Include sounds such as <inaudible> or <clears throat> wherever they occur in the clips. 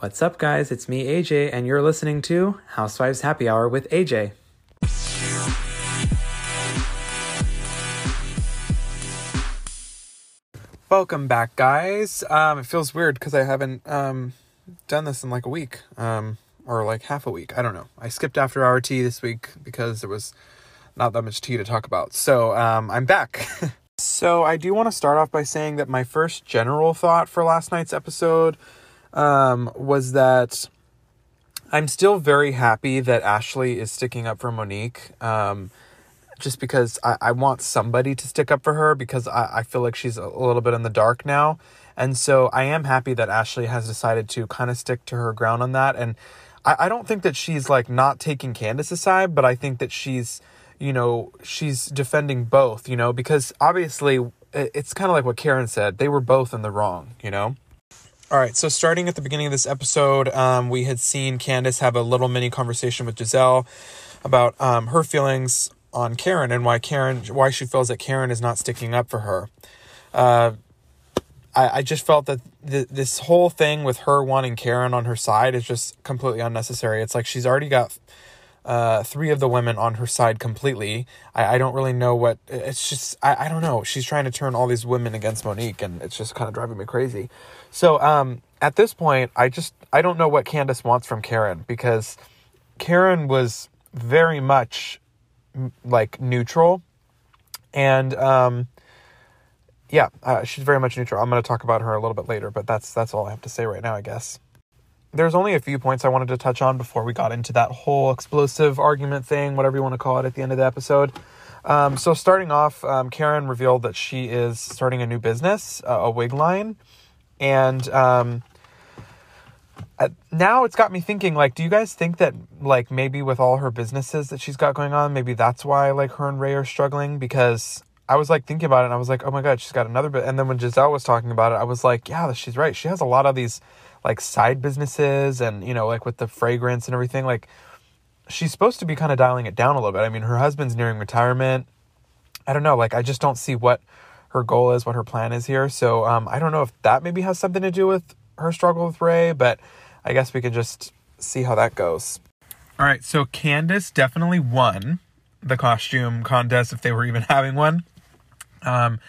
What's up, guys? It's me, AJ, and you're listening to Housewives Happy Hour with AJ. Welcome back, guys. Um, it feels weird because I haven't um, done this in like a week um, or like half a week. I don't know. I skipped after hour tea this week because there was not that much tea to talk about. So um, I'm back. <laughs> so I do want to start off by saying that my first general thought for last night's episode um, was that I'm still very happy that Ashley is sticking up for Monique. Um, just because I, I want somebody to stick up for her because I, I feel like she's a little bit in the dark now. And so I am happy that Ashley has decided to kind of stick to her ground on that. And I, I don't think that she's like not taking Candace's side, but I think that she's, you know, she's defending both, you know, because obviously it's kind of like what Karen said. They were both in the wrong, you know? All right, so starting at the beginning of this episode, um, we had seen Candace have a little mini conversation with Gizelle about um, her feelings on Karen and why Karen, why she feels that Karen is not sticking up for her. Uh, I, I just felt that th- this whole thing with her wanting Karen on her side is just completely unnecessary. It's like she's already got uh, three of the women on her side completely. I, I don't really know what it's just. I, I don't know. She's trying to turn all these women against Monique, and it's just kind of driving me crazy. So um, at this point, I just I don't know what Candace wants from Karen because Karen was very much like neutral, and um, yeah, uh, she's very much neutral. I'm going to talk about her a little bit later, but that's that's all I have to say right now, I guess there's only a few points I wanted to touch on before we got into that whole explosive argument thing, whatever you want to call it, at the end of the episode. Um, so, starting off, um, Karen revealed that she is starting a new business, uh, a wig line. And um, uh, now it's got me thinking like, do you guys think that, like, maybe with all her businesses that she's got going on, maybe that's why, like, her and Ray are struggling? Because I was like thinking about it and I was like, oh my God, she's got another bit. And then when Gizelle was talking about it, I was like, yeah, she's right. She has a lot of these like side businesses and you know like with the fragrance and everything like she's supposed to be kind of dialing it down a little bit. I mean her husband's nearing retirement. I don't know like i just don't see what her goal is what her plan is here. So um, i don't know if that maybe has something to do with her struggle with ray but i guess we can just see how that goes. All right so candace definitely won the costume contest if they were even <laughs> having one. Um,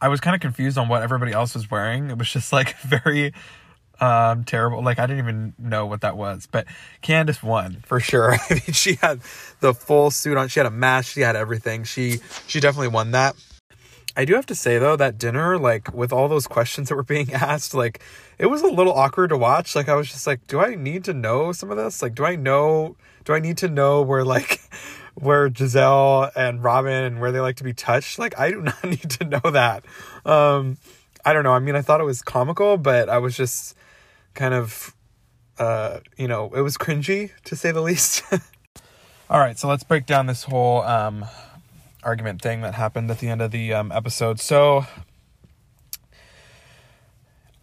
i was kind of confused on what everybody else was wearing. It was just like <laughs> very um terrible. Like i didn't even know what that was but candace won for sure. <laughs> I mean she had the full suit on. She had a mask. She had everything. She she definitely won that. I do have to say though that dinner like with all those questions that were being <laughs> asked like it was a little awkward to watch. Like i was just like do i need to know some of this? Like do i know do i need to know where like <laughs> where Gizelle and Robyn and where they like to be touched? Like i do not need to know that. Um I don't know. I mean, I thought it was comical, but I was just kind of, uh, you know, it was cringy to say the least. <laughs> All right, so let's break down this whole um, argument thing that happened at the end of the um, episode. So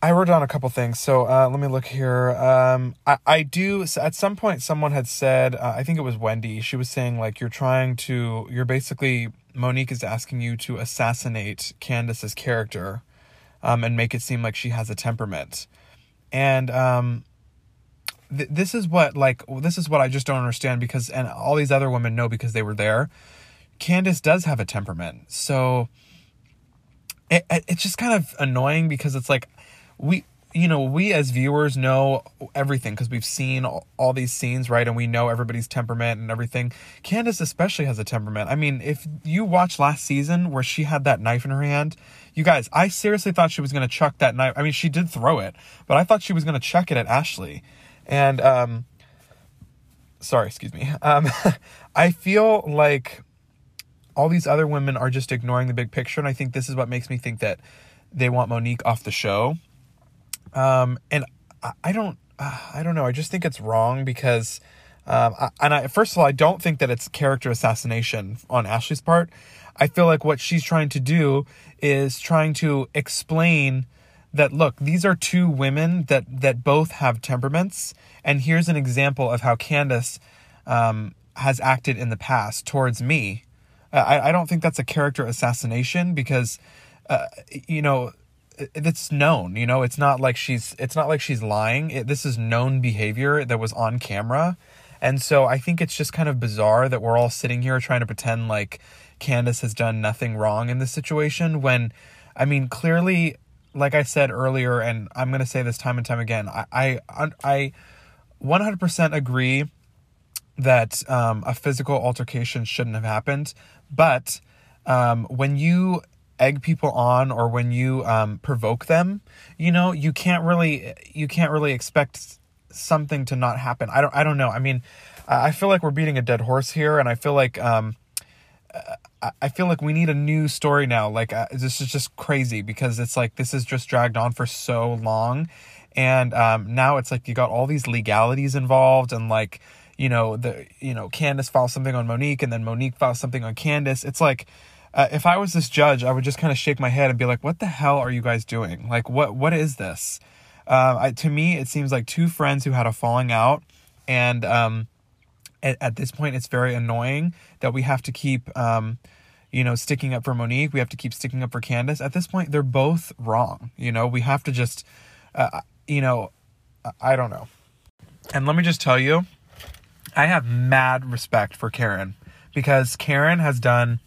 I wrote down a couple things. So uh, let me look here. Um, I, I do, at some point, someone had said, uh, I think it was Wendy, she was saying, like, you're trying to, you're basically, Monique is asking you to assassinate Candace's character um, and make it seem like she has a temperament. And um th- this is what like this is what I just don't understand because and all these other women know because they were there. Candace does have a temperament, so it, it's just kind of annoying because it's like we you know we as viewers know everything because we've seen all, all, these scenes right? And we know everybody's temperament and everything. Candace especially has a temperament. I mean if you watch last season where she had that knife in her hand you guys, I seriously thought she was going to chuck that knife. I mean, she did throw it, but I thought she was going to chuck it at Ashley. And, um, sorry, excuse me. Um, <laughs> I feel like all these other women are just ignoring the big picture. And I think this is what makes me think that they want Monique off the show. Um, and I, I don't, uh, I don't know. I just think it's wrong because, um, and I, first of all, I don't think that it's character assassination on Ashley's part. I feel like what she's trying to do is trying to explain that look, these are two women that that both have temperaments, and here's an example of how Candace um, has acted in the past towards me. Uh, I, I don't think that's a character assassination because, uh, you know, it's known you know it's not like she's it's not like she's lying it, this is known behavior that was on camera and so i think it's just kind of bizarre that we're all sitting here trying to pretend like candace has done nothing wrong in this situation when i mean clearly like i said earlier and i'm going to say this time and time again i i, I 100% agree that um, a physical altercation shouldn't have happened. But um, when you egg people on or when you um, provoke them, you know, you can't really you can't really expect something to not happen. I don't I don't know. I mean, I feel like we're beating a dead horse here, and I feel like um, I feel like we need a new story now. Like uh, this is just crazy because it's like this is just dragged on for so long, and um, now it's like you got all these legalities involved, and like you know the you know Candace files something on Monique, and then Monique files something on Candace. It's like uh, if I was this judge, I would just kind of shake my head and be like, "What the hell are you guys doing? Like, what what is this?" Uh, I, to me, it seems like two friends who had a falling out, and um, at, at, this point, it's very annoying that we have to keep, um, you know, sticking up for Monique. We have to keep sticking up for Candace. At this point, they're both wrong. You know, we have to just, uh, you know, I don't know. And let me just tell you, I have mad respect for Karen because Karen has done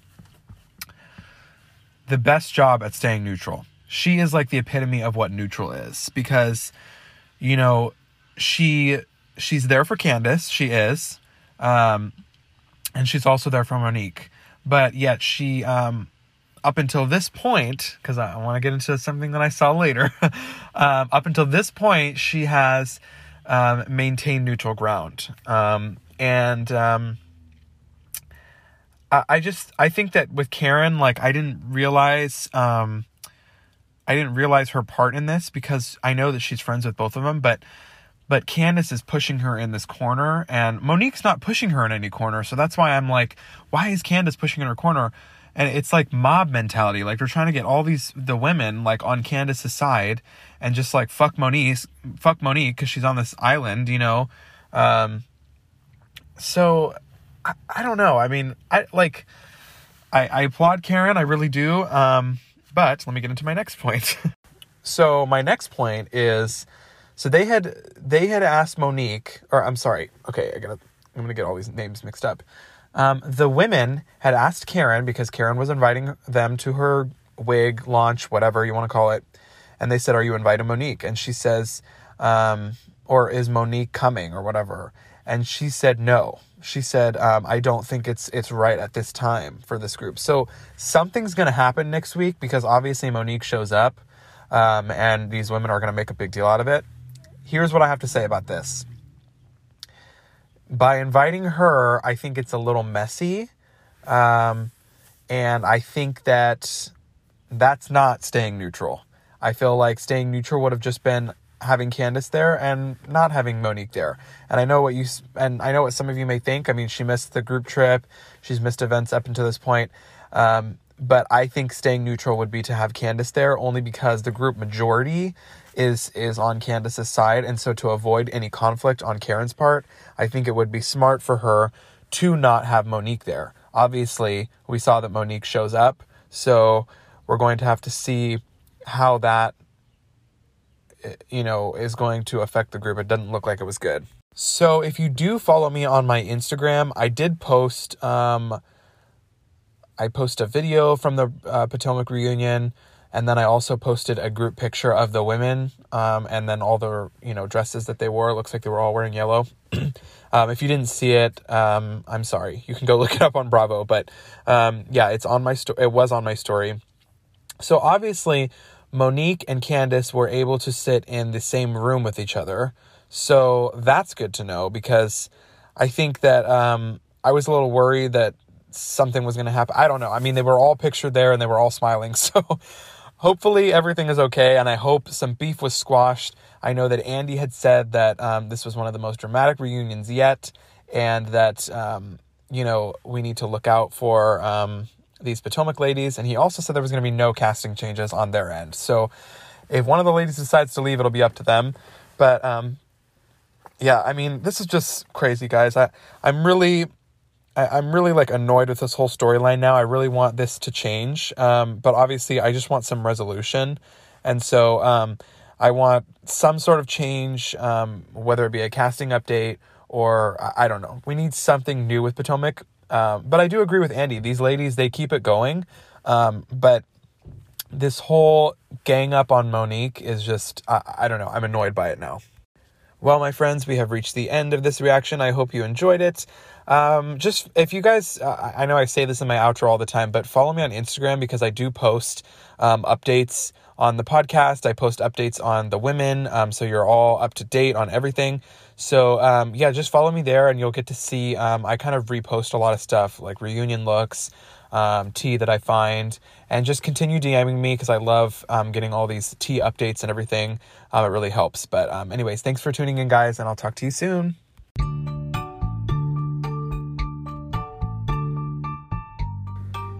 the best job at staying neutral. She is like the epitome of what neutral is because you know, she she's there for Candace, she is. Um and she's also there for Monique. But yet she um up until this point, because I, I want to get into something that I saw later, <laughs> um, up until this point, she has um, maintained neutral ground. Um, and um, I, just I think that with Karen, like I didn't realize um I didn't realize her part in this because I know that she's friends with both of them, but but Candace is pushing her in this corner and Monique's not pushing her in any corner. So that's why I'm like, why is Candace pushing in her corner? And it's like mob mentality. Like they're trying to get all these the women like on Candace's side and just like fuck Monique, fuck Monique because she's on this island, you know. Um, so I, I don't know. I mean, I like I, I applaud Karen, I really do. Um, but let me get into my next point. <laughs> so my next point is so they had they had asked Monique, or I'm sorry, okay, I gotta I'm gonna get all these names mixed up. Um, the women had asked Karen because Karen was inviting them to her wig launch, whatever you want to call it, and they said, "Are you inviting Monique?" And she says, um, "Or is Monique coming, or whatever?" And she said no she said, um, "I don't think it's it's right at this time for this group." So something's going to happen next week because obviously Monique shows up, um, and these women are going to make a big deal out of it. Here's what I have to say about this. By inviting her, I think it's a little messy, um, and I think that that's not staying neutral. I feel like staying neutral would have just been having Candace there and not having Monique there. And I know what you and I know what some of you may think. I mean, she missed the group trip. She's missed events up until this point. Um, but I think staying neutral would be to have Candace there only because the group majority is is on Candace's side and so to avoid any conflict on Karen's part, I think it would be smart for her to not have Monique there. Obviously, we saw that Monique shows up, so we're going to have to see how that you know, is going to affect the group. It doesn't look like it was good. So if you do follow me on my Instagram, I did post um I post a video from the uh, Potomac reunion and then I also posted a group picture of the women um, and then all the you know dresses that they wore. It looks like they were all wearing yellow. <clears throat> um, if you didn't see it, um, I'm sorry. You can go <laughs> look it up on Bravo. But um, yeah, it's on my sto- It was on my story. So obviously, Monique and Candace were able to sit in the same room with each other. So that's good to know because I think that um, I was a little worried that something was going to happen. I don't know. I mean, they were all pictured there and they were all smiling. <laughs> So hopefully everything is okay. And I hope some beef was squashed. I know that Andy had said that um, this was one of the most dramatic reunions yet and that, um, you know, we need to look out for um, these Potomac ladies, and he also said there was going to be no casting changes on their end. So if one of the ladies decides to leave, it'll be up to them. But um, yeah, I mean, this is just crazy, guys. I I'm really. I, am really like annoyed with this whole storyline now. I really want this to change, um, but obviously, I just want some resolution. And so um, I want some sort of change, um, whether it be a casting update or I, I don't know. We need something new with Potomac. Um, but I do agree with Andy. These ladies, they keep it going. Um, but this whole gang up on Monique is just, I, I don't know. I'm annoyed by it now. Well, my friends, we have reached the end of this reaction. I hope you enjoyed it. Um, just if you guys, uh, I know I say this in my outro all the time, but follow me on Instagram because I do post um, updates on the podcast. I post updates on the women, um, so you're all up to date on everything. So um, yeah, just follow me there, and you'll get to see. Um, I kind of repost a lot of stuff like reunion looks, um, tea that I find, and just continue DMing me because I love um, getting all these tea updates and everything. Um, it really helps. But um, anyways, thanks for tuning in, guys, and I'll talk to you soon.